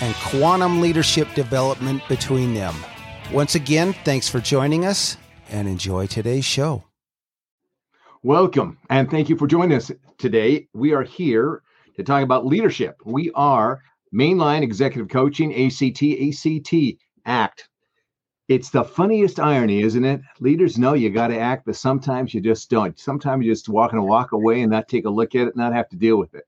and quantum leadership development between them. Once again, thanks for joining us and enjoy today's show. Welcome and thank you for joining us today. We are here to talk about leadership. We are Mainline Executive Coaching, ACT, ACT, ACT. It's the funniest irony, isn't it? Leaders know you got to act, but sometimes you just don't. Sometimes you just walk and walk away and not take a look at it, not have to deal with it.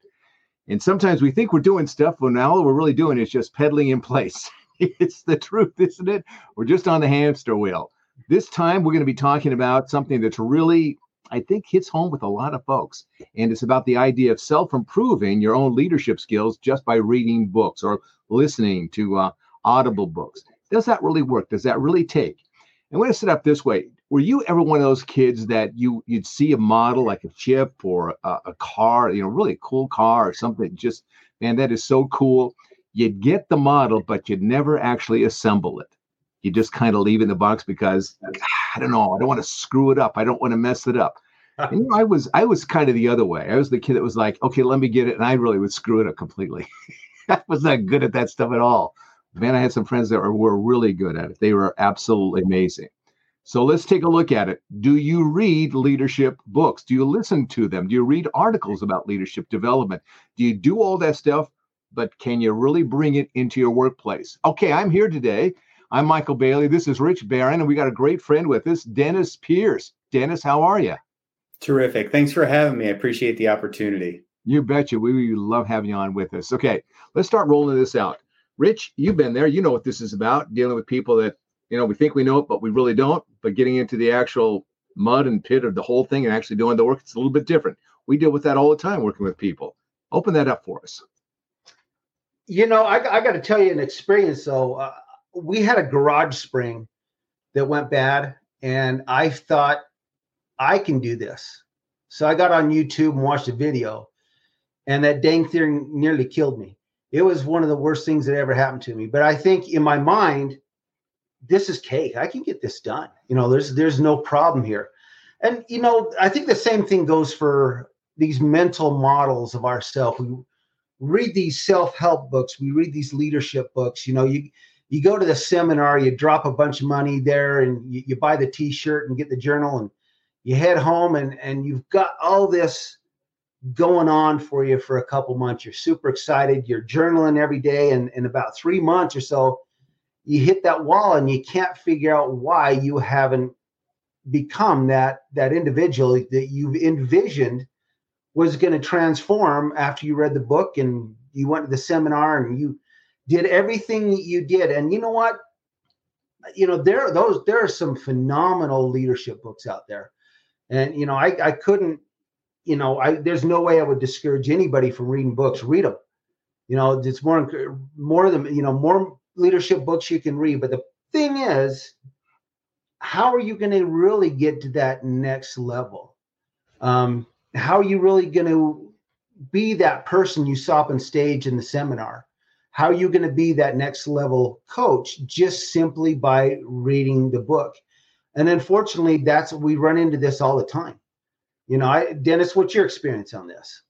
And sometimes we think we're doing stuff when all we're really doing is just pedaling in place. it's the truth, isn't it? We're just on the hamster wheel. This time we're going to be talking about something that's really, I think, hits home with a lot of folks. And it's about the idea of self improving your own leadership skills just by reading books or listening to uh, audible books. Does that really work? Does that really take? I'm going to set up this way. Were you ever one of those kids that you you'd see a model like a chip or a, a car, you know, really cool car or something? Just man, that is so cool. You'd get the model, but you'd never actually assemble it. You just kind of leave it in the box because ah, I don't know. I don't want to screw it up. I don't want to mess it up. And, you know, I was I was kind of the other way. I was the kid that was like, okay, let me get it, and I really would screw it up completely. I was not good at that stuff at all man, I had some friends that were, were really good at it. They were absolutely amazing. So let's take a look at it. Do you read leadership books? Do you listen to them? Do you read articles about leadership development? Do you do all that stuff? But can you really bring it into your workplace? Okay, I'm here today. I'm Michael Bailey. This is Rich Barron, and we got a great friend with us, Dennis Pierce. Dennis, how are you? Terrific. Thanks for having me. I appreciate the opportunity. You betcha. We love having you on with us. Okay, let's start rolling this out. Rich, you've been there. You know what this is about dealing with people that, you know, we think we know it, but we really don't. But getting into the actual mud and pit of the whole thing and actually doing the work, it's a little bit different. We deal with that all the time working with people. Open that up for us. You know, I, I got to tell you an experience So Uh, we had a garage spring that went bad, and I thought I can do this. So I got on YouTube and watched a video, and that dang thing nearly killed me it was one of the worst things that ever happened to me. But I think in my mind, this is cake. I can get this done. You know, there's there's no problem here. And you know, I think the same thing goes for these mental models of ourselves. We read these self-help books, we read these leadership books. You know, you you go to the seminar, you drop a bunch of money there, and you, you buy the T-shirt and get the journal, and you head home, and and you've got all this going on for you for a couple months. You're super excited. You're journaling every day, and in about three months or so, you hit that wall, and you can't figure out why you haven't become that that individual that you've envisioned was going to transform after you read the book and you went to the seminar and you did everything that you did. And you know what? You know there are those there are some phenomenal leadership books out there, and you know I I couldn't you know, I there's no way I would discourage anybody from reading books. Read them. You know, it's more more than you know more leadership books you can read. But the thing is, how are you going to really get to that next level? Um, how are you really going to be that person you saw up on stage in the seminar? How are you going to be that next level coach just simply by reading the book? And unfortunately, that's we run into this all the time you know, I, Dennis, what's your experience on this?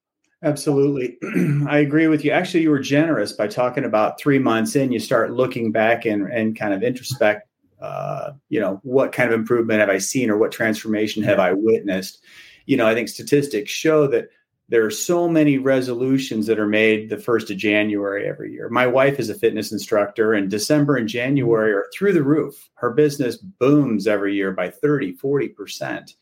Absolutely. I agree with you. Actually, you were generous by talking about three months in, you start looking back and, and kind of introspect, uh, you know, what kind of improvement have I seen or what transformation have I witnessed? You know, I think statistics show that there are so many resolutions that are made the first of January every year. My wife is a fitness instructor, and December and January are through the roof. Her business booms every year by 30, 40%.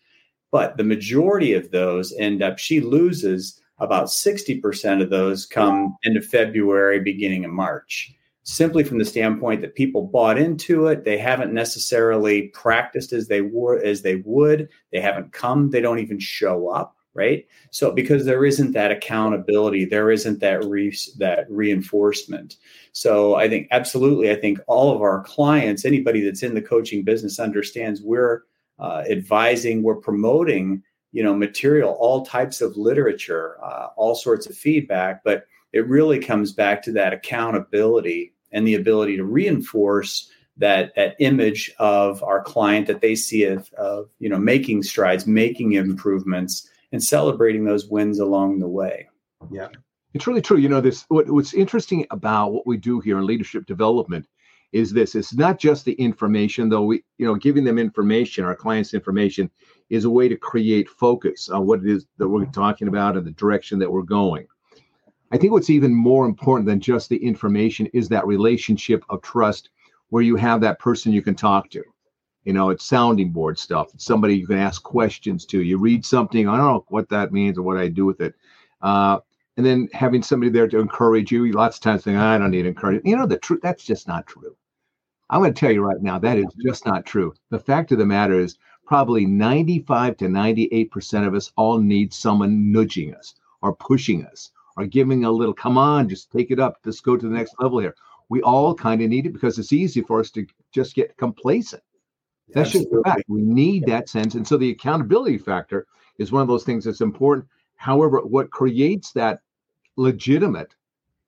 But the majority of those end up, she loses about 60% of those come into February, beginning of March, simply from the standpoint that people bought into it. They haven't necessarily practiced as they were as they would. They haven't come, they don't even show up right so because there isn't that accountability there isn't that re- that reinforcement so i think absolutely i think all of our clients anybody that's in the coaching business understands we're uh, advising we're promoting you know material all types of literature uh, all sorts of feedback but it really comes back to that accountability and the ability to reinforce that that image of our client that they see of, of you know making strides making improvements and celebrating those wins along the way. Yeah. It's really true. You know, this what, what's interesting about what we do here in leadership development is this. It's not just the information, though we, you know, giving them information, our clients information is a way to create focus on what it is that we're talking about and the direction that we're going. I think what's even more important than just the information is that relationship of trust where you have that person you can talk to. You know it's sounding board stuff. It's somebody you can ask questions to. You read something i don't know what that means or what i do with it. Uh, and then having somebody there to encourage you lots of times saying i don't need encouragement you know the truth that's just not true. I'm going to tell you right now that is just not true. The fact of the matter is probably 95 to 98 percent of us all need someone nudging us or pushing us or giving a little come on just take it up let's go to the next level here we all kind of need it because it's easy for us to just get complacent that's just the fact. We need that sense. And so the accountability factor is one of those things that's important. However, what creates that legitimate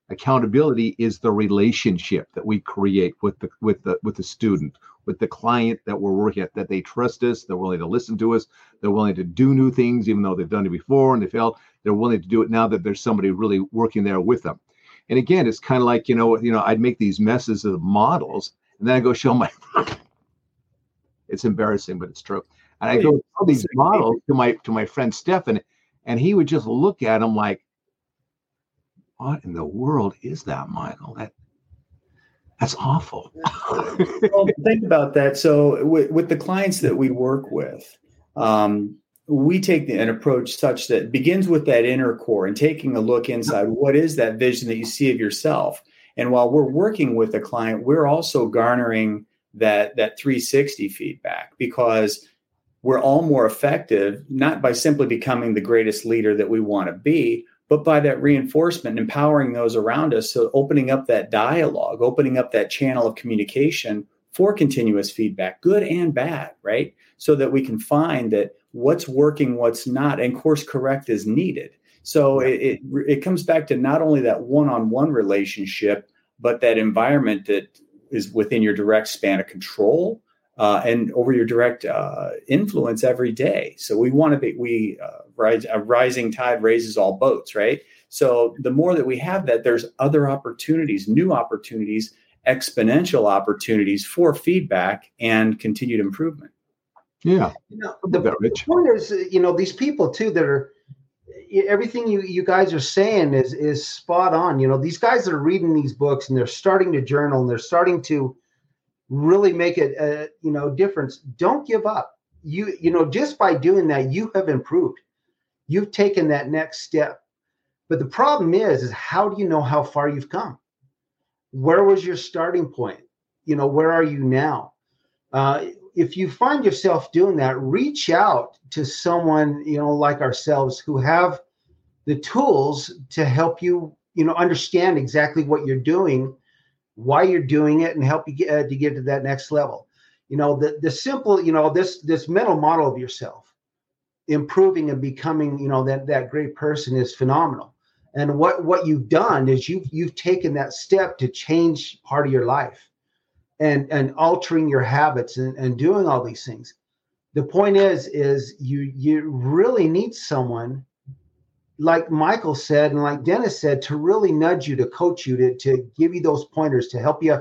accountability is the relationship that we create with the with the with the student, with the client that we're working at, that they trust us, they're willing to listen to us, they're willing to do new things, even though they've done it before and they failed. They're willing to do it now that there's somebody really working there with them. And again, it's kind of like, you know, you know, I'd make these messes of models and then I go show my it's embarrassing, but it's true. And I go all these models to my to my friend Stefan, and he would just look at them like, "What in the world is that, Michael? That that's awful." well, think about that. So, with, with, the clients that we work with, um, we take an approach such that begins with that inner core and taking a look inside. What is that vision that you see of yourself? And while we're working with a client, we're also garnering that that 360 feedback because we're all more effective not by simply becoming the greatest leader that we want to be but by that reinforcement empowering those around us so opening up that dialogue opening up that channel of communication for continuous feedback good and bad right? So that we can find that what's working what's not and course correct is needed. So it, it, it comes back to not only that one-on-one relationship but that environment that is within your direct span of control uh, and over your direct uh, influence every day. So we want to be we uh, rise, a rising tide raises all boats, right? So the more that we have that, there's other opportunities, new opportunities, exponential opportunities for feedback and continued improvement. Yeah, you know, the, the point is, you know, these people too that are everything you you guys are saying is is spot on. You know, these guys that are reading these books and they're starting to journal and they're starting to really make it a you know difference. Don't give up. You you know just by doing that you have improved. You've taken that next step. But the problem is is how do you know how far you've come? Where was your starting point? You know, where are you now? Uh, if you find yourself doing that, reach out to someone, you know, like ourselves who have the tools to help you, you know, understand exactly what you're doing, why you're doing it, and help you get uh, to get to that next level. You know, the the simple, you know, this this mental model of yourself, improving and becoming, you know, that that great person is phenomenal. And what what you've done is you've you've taken that step to change part of your life and and altering your habits and, and doing all these things the point is is you you really need someone like michael said and like dennis said to really nudge you to coach you to, to give you those pointers to help you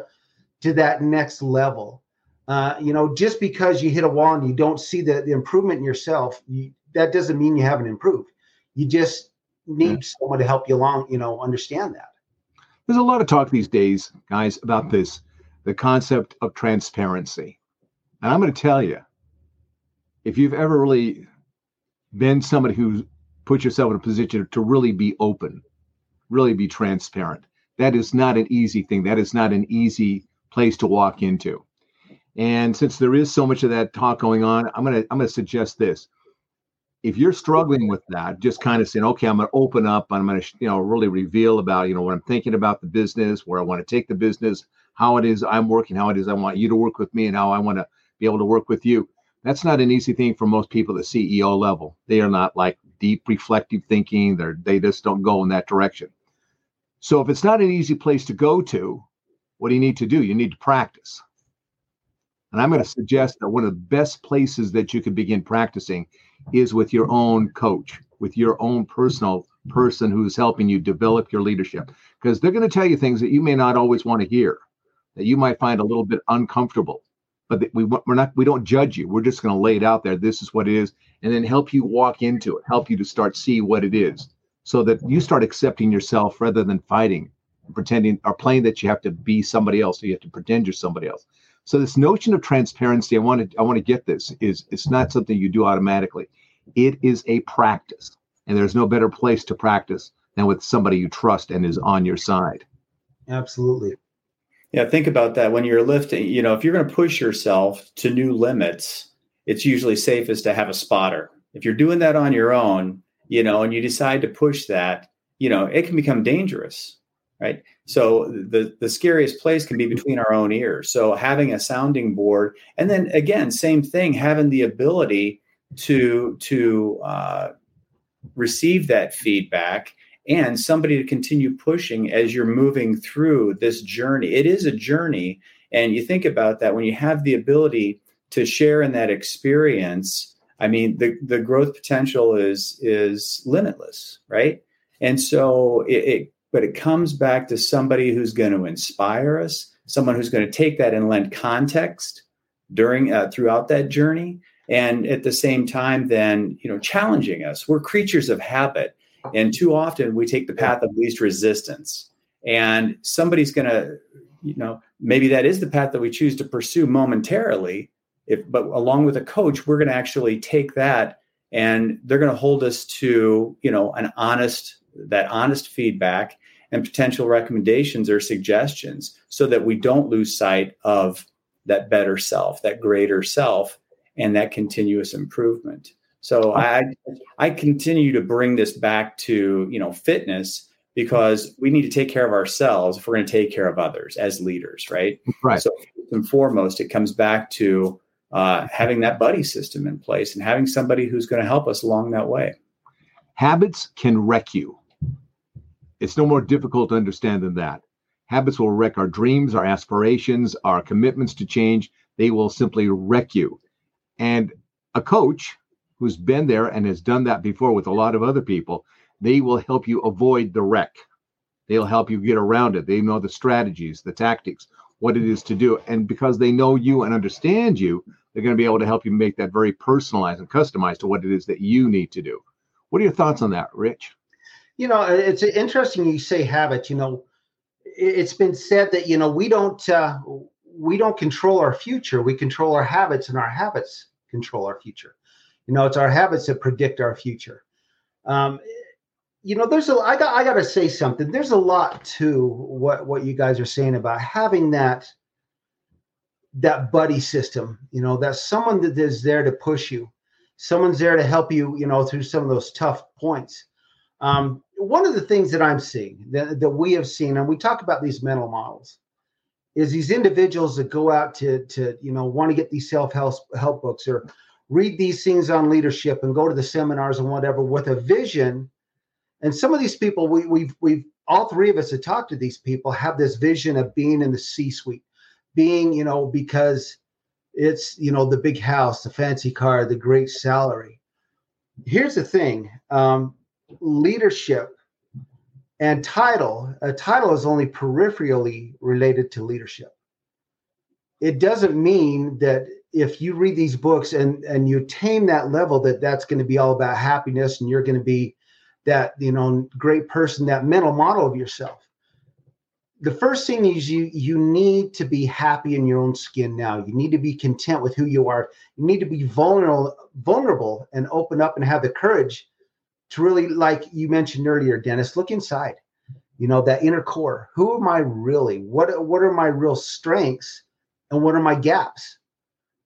to that next level uh, you know just because you hit a wall and you don't see the, the improvement in yourself you, that doesn't mean you haven't improved you just need someone to help you along, you know, understand that. There's a lot of talk these days, guys, about this the concept of transparency. And I'm going to tell you, if you've ever really been somebody who put yourself in a position to really be open, really be transparent, that is not an easy thing. That is not an easy place to walk into. And since there is so much of that talk going on, I'm gonna I'm gonna suggest this. If you're struggling with that, just kind of saying, okay, I'm gonna open up, I'm gonna you know really reveal about you know what I'm thinking about the business, where I want to take the business, how it is I'm working, how it is I want you to work with me, and how I want to be able to work with you. That's not an easy thing for most people at CEO level. They are not like deep reflective thinking. They're they just don't go in that direction. So if it's not an easy place to go to, what do you need to do? You need to practice. And I'm going to suggest that one of the best places that you can begin practicing is with your own coach, with your own personal person who's helping you develop your leadership. Because they're going to tell you things that you may not always want to hear, that you might find a little bit uncomfortable. But we, we're not, we don't judge you. We're just going to lay it out there. This is what it is. And then help you walk into it, help you to start see what it is so that you start accepting yourself rather than fighting, pretending or playing that you have to be somebody else or you have to pretend you're somebody else. So this notion of transparency, I want to I want to get this is it's not something you do automatically. It is a practice, and there's no better place to practice than with somebody you trust and is on your side. Absolutely. Yeah, think about that when you're lifting. You know, if you're going to push yourself to new limits, it's usually safest to have a spotter. If you're doing that on your own, you know, and you decide to push that, you know, it can become dangerous right? So the the scariest place can be between our own ears. So having a sounding board and then again same thing having the ability to to uh, receive that feedback and somebody to continue pushing as you're moving through this journey. It is a journey and you think about that when you have the ability to share in that experience i mean the the growth potential is is limitless right and so it, it but it comes back to somebody who's going to inspire us, someone who's going to take that and lend context during uh, throughout that journey, and at the same time, then you know, challenging us. We're creatures of habit, and too often we take the path of least resistance. And somebody's going to, you know, maybe that is the path that we choose to pursue momentarily. If, but along with a coach, we're going to actually take that and they're going to hold us to, you know, an honest, that honest feedback and potential recommendations or suggestions so that we don't lose sight of that better self, that greater self, and that continuous improvement. So I I continue to bring this back to you know fitness because we need to take care of ourselves if we're going to take care of others as leaders, right? Right. So and foremost, it comes back to uh, having that buddy system in place and having somebody who's going to help us along that way. Habits can wreck you. It's no more difficult to understand than that. Habits will wreck our dreams, our aspirations, our commitments to change. They will simply wreck you. And a coach who's been there and has done that before with a lot of other people, they will help you avoid the wreck. They'll help you get around it. They know the strategies, the tactics, what it is to do. And because they know you and understand you, they're going to be able to help you make that very personalized and customized to what it is that you need to do. What are your thoughts on that, Rich? you know it's interesting you say habit you know it's been said that you know we don't uh, we don't control our future we control our habits and our habits control our future you know it's our habits that predict our future um, you know there's a i got i got to say something there's a lot to what what you guys are saying about having that that buddy system you know that someone that is there to push you someone's there to help you you know through some of those tough points um, one of the things that I'm seeing that, that we have seen, and we talk about these mental models, is these individuals that go out to to you know want to get these self help help books or read these things on leadership and go to the seminars and whatever with a vision. And some of these people, we, we've we've all three of us have talked to these people, have this vision of being in the C-suite, being you know because it's you know the big house, the fancy car, the great salary. Here's the thing. Um, leadership and title a title is only peripherally related to leadership it doesn't mean that if you read these books and and you attain that level that that's going to be all about happiness and you're going to be that you know great person, that mental model of yourself. The first thing is you you need to be happy in your own skin now. You need to be content with who you are. You need to be vulnerable vulnerable and open up and have the courage to really like you mentioned earlier Dennis, look inside. You know, that inner core. Who am I really? What what are my real strengths and what are my gaps?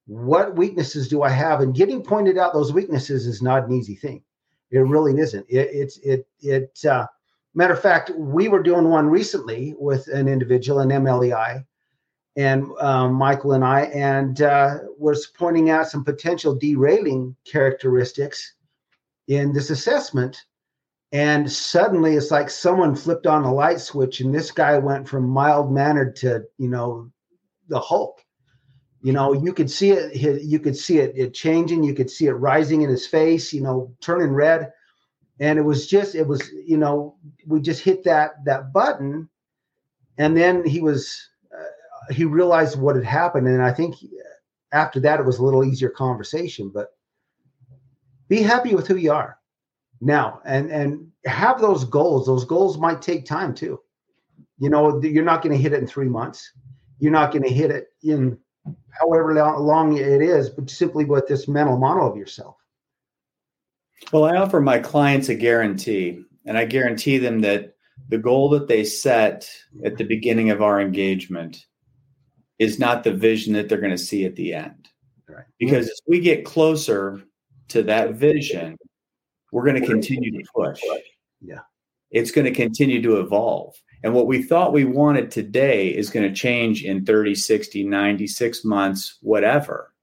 What weaknesses do I have? And getting pointed out those weaknesses is not an easy thing. It really isn't. It, it's it it. Uh, matter of fact, we were doing one recently with an individual, an MLEI, and um, Michael and I, and uh, was pointing out some potential derailing characteristics in this assessment. And suddenly, it's like someone flipped on a light switch, and this guy went from mild mannered to you know the Hulk. You know, you could see it. You could see it, it changing. You could see it rising in his face. You know, turning red, and it was just, it was, you know, we just hit that that button, and then he was, uh, he realized what had happened, and I think after that it was a little easier conversation. But be happy with who you are now, and and have those goals. Those goals might take time too. You know, you're not going to hit it in three months. You're not going to hit it in however long it is, but simply with this mental model of yourself. Well, I offer my clients a guarantee, and I guarantee them that the goal that they set at the beginning of our engagement is not the vision that they're going to see at the end. Right. Because as we get closer to that vision, we're going to continue to push. Yeah. It's going to continue to evolve. And what we thought we wanted today is going to change in 30, 60, 96 months, whatever.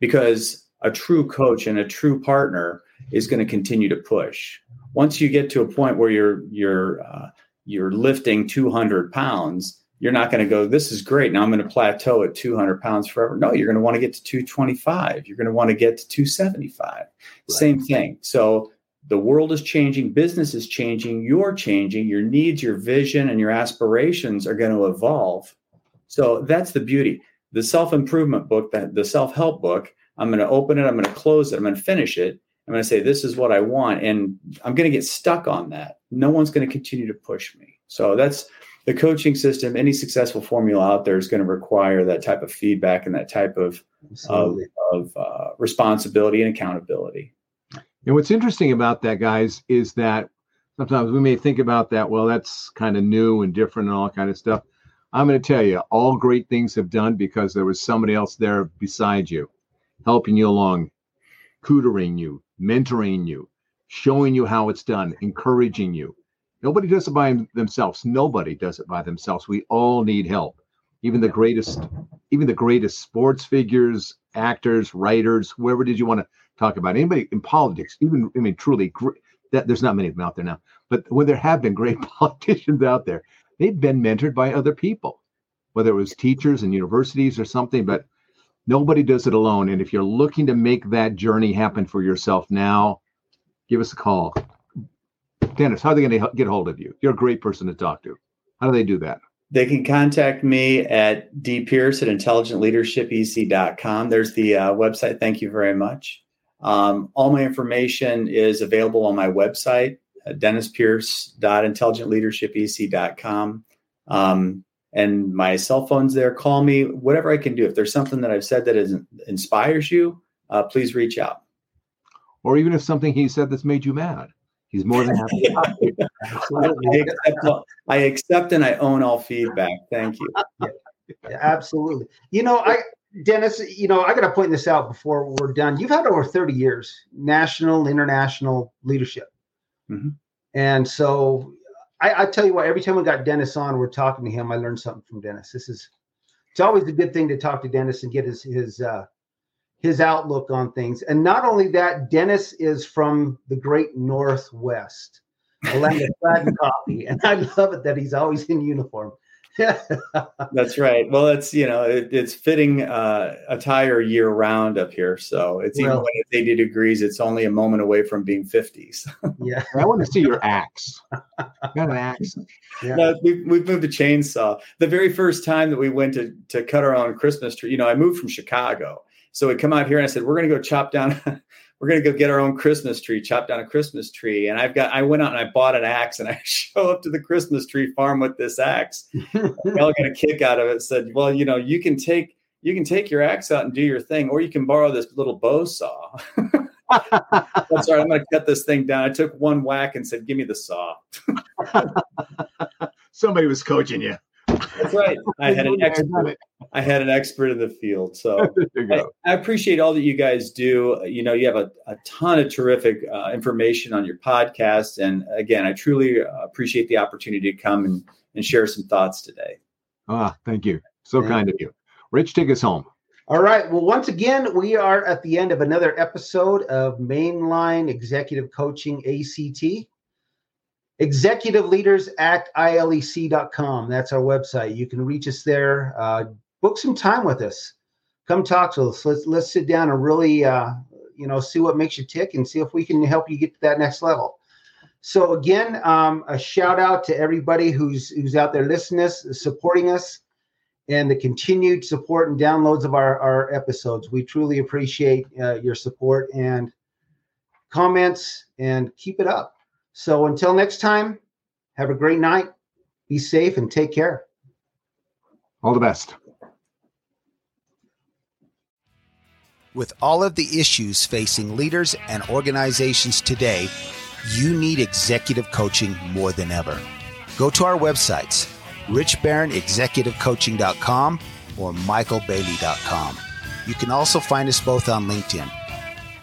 Because a true coach and a true partner is going to continue to push. Once you get to a point where you're you're uh, you're lifting 200 pounds, you're not going to go. This is great. Now I'm going to plateau at 200 pounds forever. No, you're going to want to get to 225. You're going to want to get to 275. Right. Same thing. So the world is changing, business is changing, you're changing, your needs, your vision, and your aspirations are going to evolve. So that's the beauty. The self improvement book, that the self help book, I'm going to open it, I'm going to close it, I'm going to finish it. I'm going to say, this is what I want. And I'm going to get stuck on that. No one's going to continue to push me. So that's the coaching system. Any successful formula out there is going to require that type of feedback and that type of, of, of uh, responsibility and accountability. And what's interesting about that, guys, is that sometimes we may think about that, well, that's kind of new and different and all kind of stuff. I'm going to tell you, all great things have done because there was somebody else there beside you, helping you along, tutoring you, mentoring you, showing you how it's done, encouraging you. Nobody does it by themselves. Nobody does it by themselves. We all need help. Even the greatest, even the greatest sports figures, actors, writers, whoever did you want to talk about anybody in politics, even I mean, truly, that there's not many of them out there now. But when there have been great politicians out there, they've been mentored by other people, whether it was teachers and universities or something. But nobody does it alone. And if you're looking to make that journey happen for yourself now, give us a call. Dennis, how are they going to get hold of you? You're a great person to talk to. How do they do that? They can contact me at dpierce at intelligentleadershipec.com. There's the uh, website. Thank you very much. Um, all my information is available on my website, uh, dennispierce.intelligentleadershipec.com. Um, and my cell phone's there. Call me, whatever I can do. If there's something that I've said that is, inspires you, uh, please reach out. Or even if something he said that's made you mad, he's more than happy. I, accept, I accept and I own all feedback. Thank you. Yeah, absolutely. You know, I Dennis, you know, I got to point this out before we're done. You've had over 30 years national, international leadership. Mm-hmm. And so I, I, tell you what, every time we got Dennis on, we're talking to him. I learned something from Dennis. This is, it's always a good thing to talk to Dennis and get his, his, uh, his outlook on things. And not only that, Dennis is from the great Northwest, the land of flat and coffee. And I love it that he's always in uniform. That's right. Well, it's you know it, it's fitting uh, attire year round up here, so it's well, even when it's eighty degrees, it's only a moment away from being fifties. yeah, I want to see your axe. got an axe. Yeah. No, we we've moved a chainsaw. The very first time that we went to to cut our own Christmas tree, you know, I moved from Chicago, so we come out here and I said we're going to go chop down. We're we're gonna go get our own Christmas tree, chop down a Christmas tree. And I've got I went out and I bought an axe and I show up to the Christmas tree farm with this axe. they all got a kick out of it. Said, well, you know, you can take you can take your axe out and do your thing, or you can borrow this little bow saw. That's right. I'm going to cut this thing down. I took one whack and said, "Give me the saw." Somebody was coaching you. That's right. I had an expert. I had an expert in the field. So I, I, appreciate all that you guys do. You know, you have a, a ton of terrific uh, information on your podcast, and again, I truly uh, appreciate the opportunity to come and, and share some thoughts today. Ah, thank you. So yeah. kind of you. Rich, take us home. All right. Well, once again, we are at the end of another episode of Mainline Executive Coaching ACT. Executive Leaders Act ILEC.com. That's our website. You can reach us there. Uh, book some time with us. Come talk to us. Let's let's sit down and really, uh, you know, see what makes you tick and see if we can help you get to that next level. So again, um, a shout out to everybody who's who's out there listening us, supporting us and the continued support and downloads of our, our episodes. We truly appreciate uh, your support and comments and keep it up. So until next time, have a great night. Be safe and take care. All the best. With all of the issues facing leaders and organizations today, you need executive coaching more than ever. Go to our websites richbarronexecutivecoaching.com or michaelbailey.com. You can also find us both on LinkedIn.